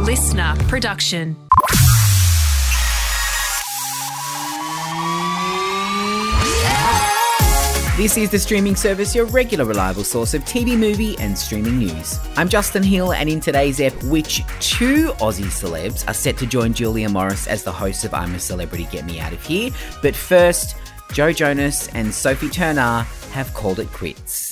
listener production. This is the streaming service, your regular reliable source of TV, movie, and streaming news. I'm Justin Hill, and in today's ep, which two Aussie celebs are set to join Julia Morris as the host of I'm a Celebrity, Get Me Out of Here. But first, Joe Jonas and Sophie Turner have called it quits.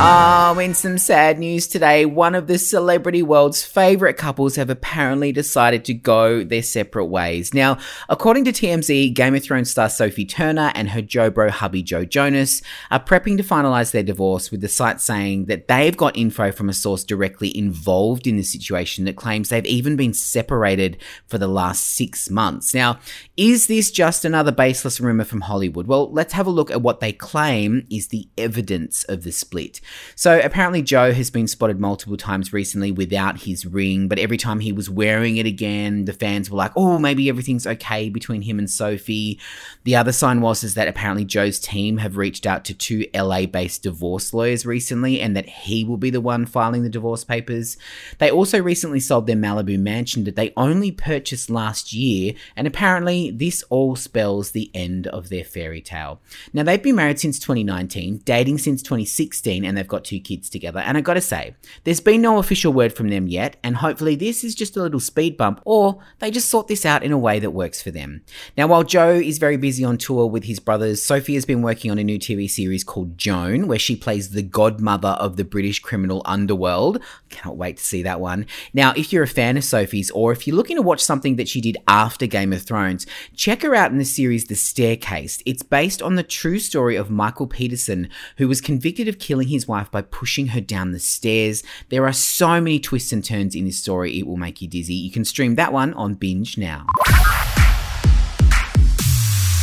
Ah, oh, in some sad news today, one of the celebrity world's favourite couples have apparently decided to go their separate ways. Now, according to TMZ, Game of Thrones star Sophie Turner and her Joe Bro hubby Joe Jonas are prepping to finalise their divorce, with the site saying that they've got info from a source directly involved in the situation that claims they've even been separated for the last six months. Now, is this just another baseless rumour from Hollywood? Well, let's have a look at what they claim is the evidence of the split. So apparently, Joe has been spotted multiple times recently without his ring, but every time he was wearing it again, the fans were like, oh, maybe everything's okay between him and Sophie. The other sign was is that apparently Joe's team have reached out to two LA based divorce lawyers recently and that he will be the one filing the divorce papers. They also recently sold their Malibu mansion that they only purchased last year, and apparently this all spells the end of their fairy tale. Now, they've been married since 2019, dating since 2016, and they've got two kids together. And I gotta say, there's been no official word from them yet, and hopefully this is just a little speed bump, or they just sort this out in a way that works for them. Now, while Joe is very busy on tour with his brothers, Sophie has been working on a new TV series called Joan, where she plays the godmother of the British criminal underworld. Cannot wait to see that one. Now, if you're a fan of Sophie's, or if you're looking to watch something that she did after Game of Thrones, check her out in the series The Staircase. It's based on the true story of Michael Peterson, who was convicted of killing his wife by pushing her down the stairs. There are so many twists and turns in this story, it will make you dizzy. You can stream that one on Binge now.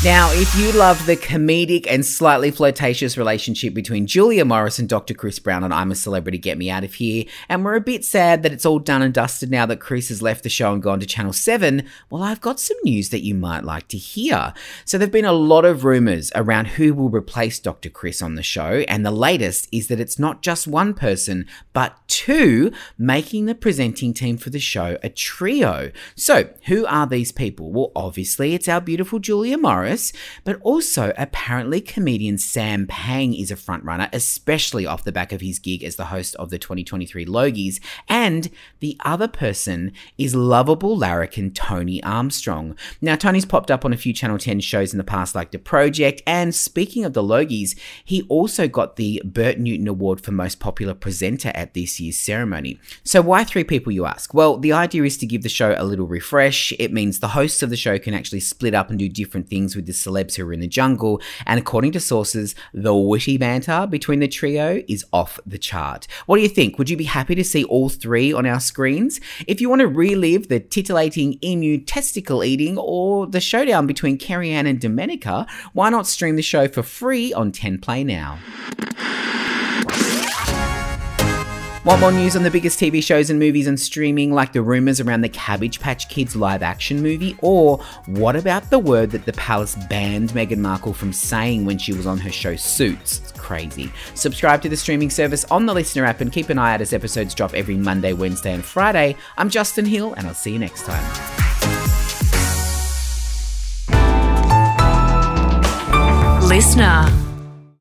Now, if you loved the comedic and slightly flirtatious relationship between Julia Morris and Dr. Chris Brown on I'm a Celebrity, Get Me Out of Here, and we're a bit sad that it's all done and dusted now that Chris has left the show and gone to Channel 7, well, I've got some news that you might like to hear. So, there have been a lot of rumours around who will replace Dr. Chris on the show, and the latest is that it's not just one person, but two, making the presenting team for the show a trio. So, who are these people? Well, obviously, it's our beautiful Julia Morris but also apparently comedian Sam Pang is a frontrunner, especially off the back of his gig as the host of the 2023 Logies. And the other person is lovable larrikin Tony Armstrong. Now, Tony's popped up on a few Channel 10 shows in the past, like The Project. And speaking of the Logies, he also got the Bert Newton Award for Most Popular Presenter at this year's ceremony. So, why three people, you ask? Well, the idea is to give the show a little refresh. It means the hosts of the show can actually split up and do different things with the celebs who are in the jungle, and according to sources, the witty banter between the trio is off the chart. What do you think? Would you be happy to see all three on our screens? If you want to relive the titillating emu testicle eating or the showdown between Kerri-Anne and Domenica, why not stream the show for free on 10 Play now? Want more news on the biggest TV shows and movies and streaming, like the rumours around the Cabbage Patch Kids live action movie? Or what about the word that the palace banned Meghan Markle from saying when she was on her show Suits? It's crazy. Subscribe to the streaming service on the Listener app and keep an eye out as episodes drop every Monday, Wednesday, and Friday. I'm Justin Hill, and I'll see you next time. Listener.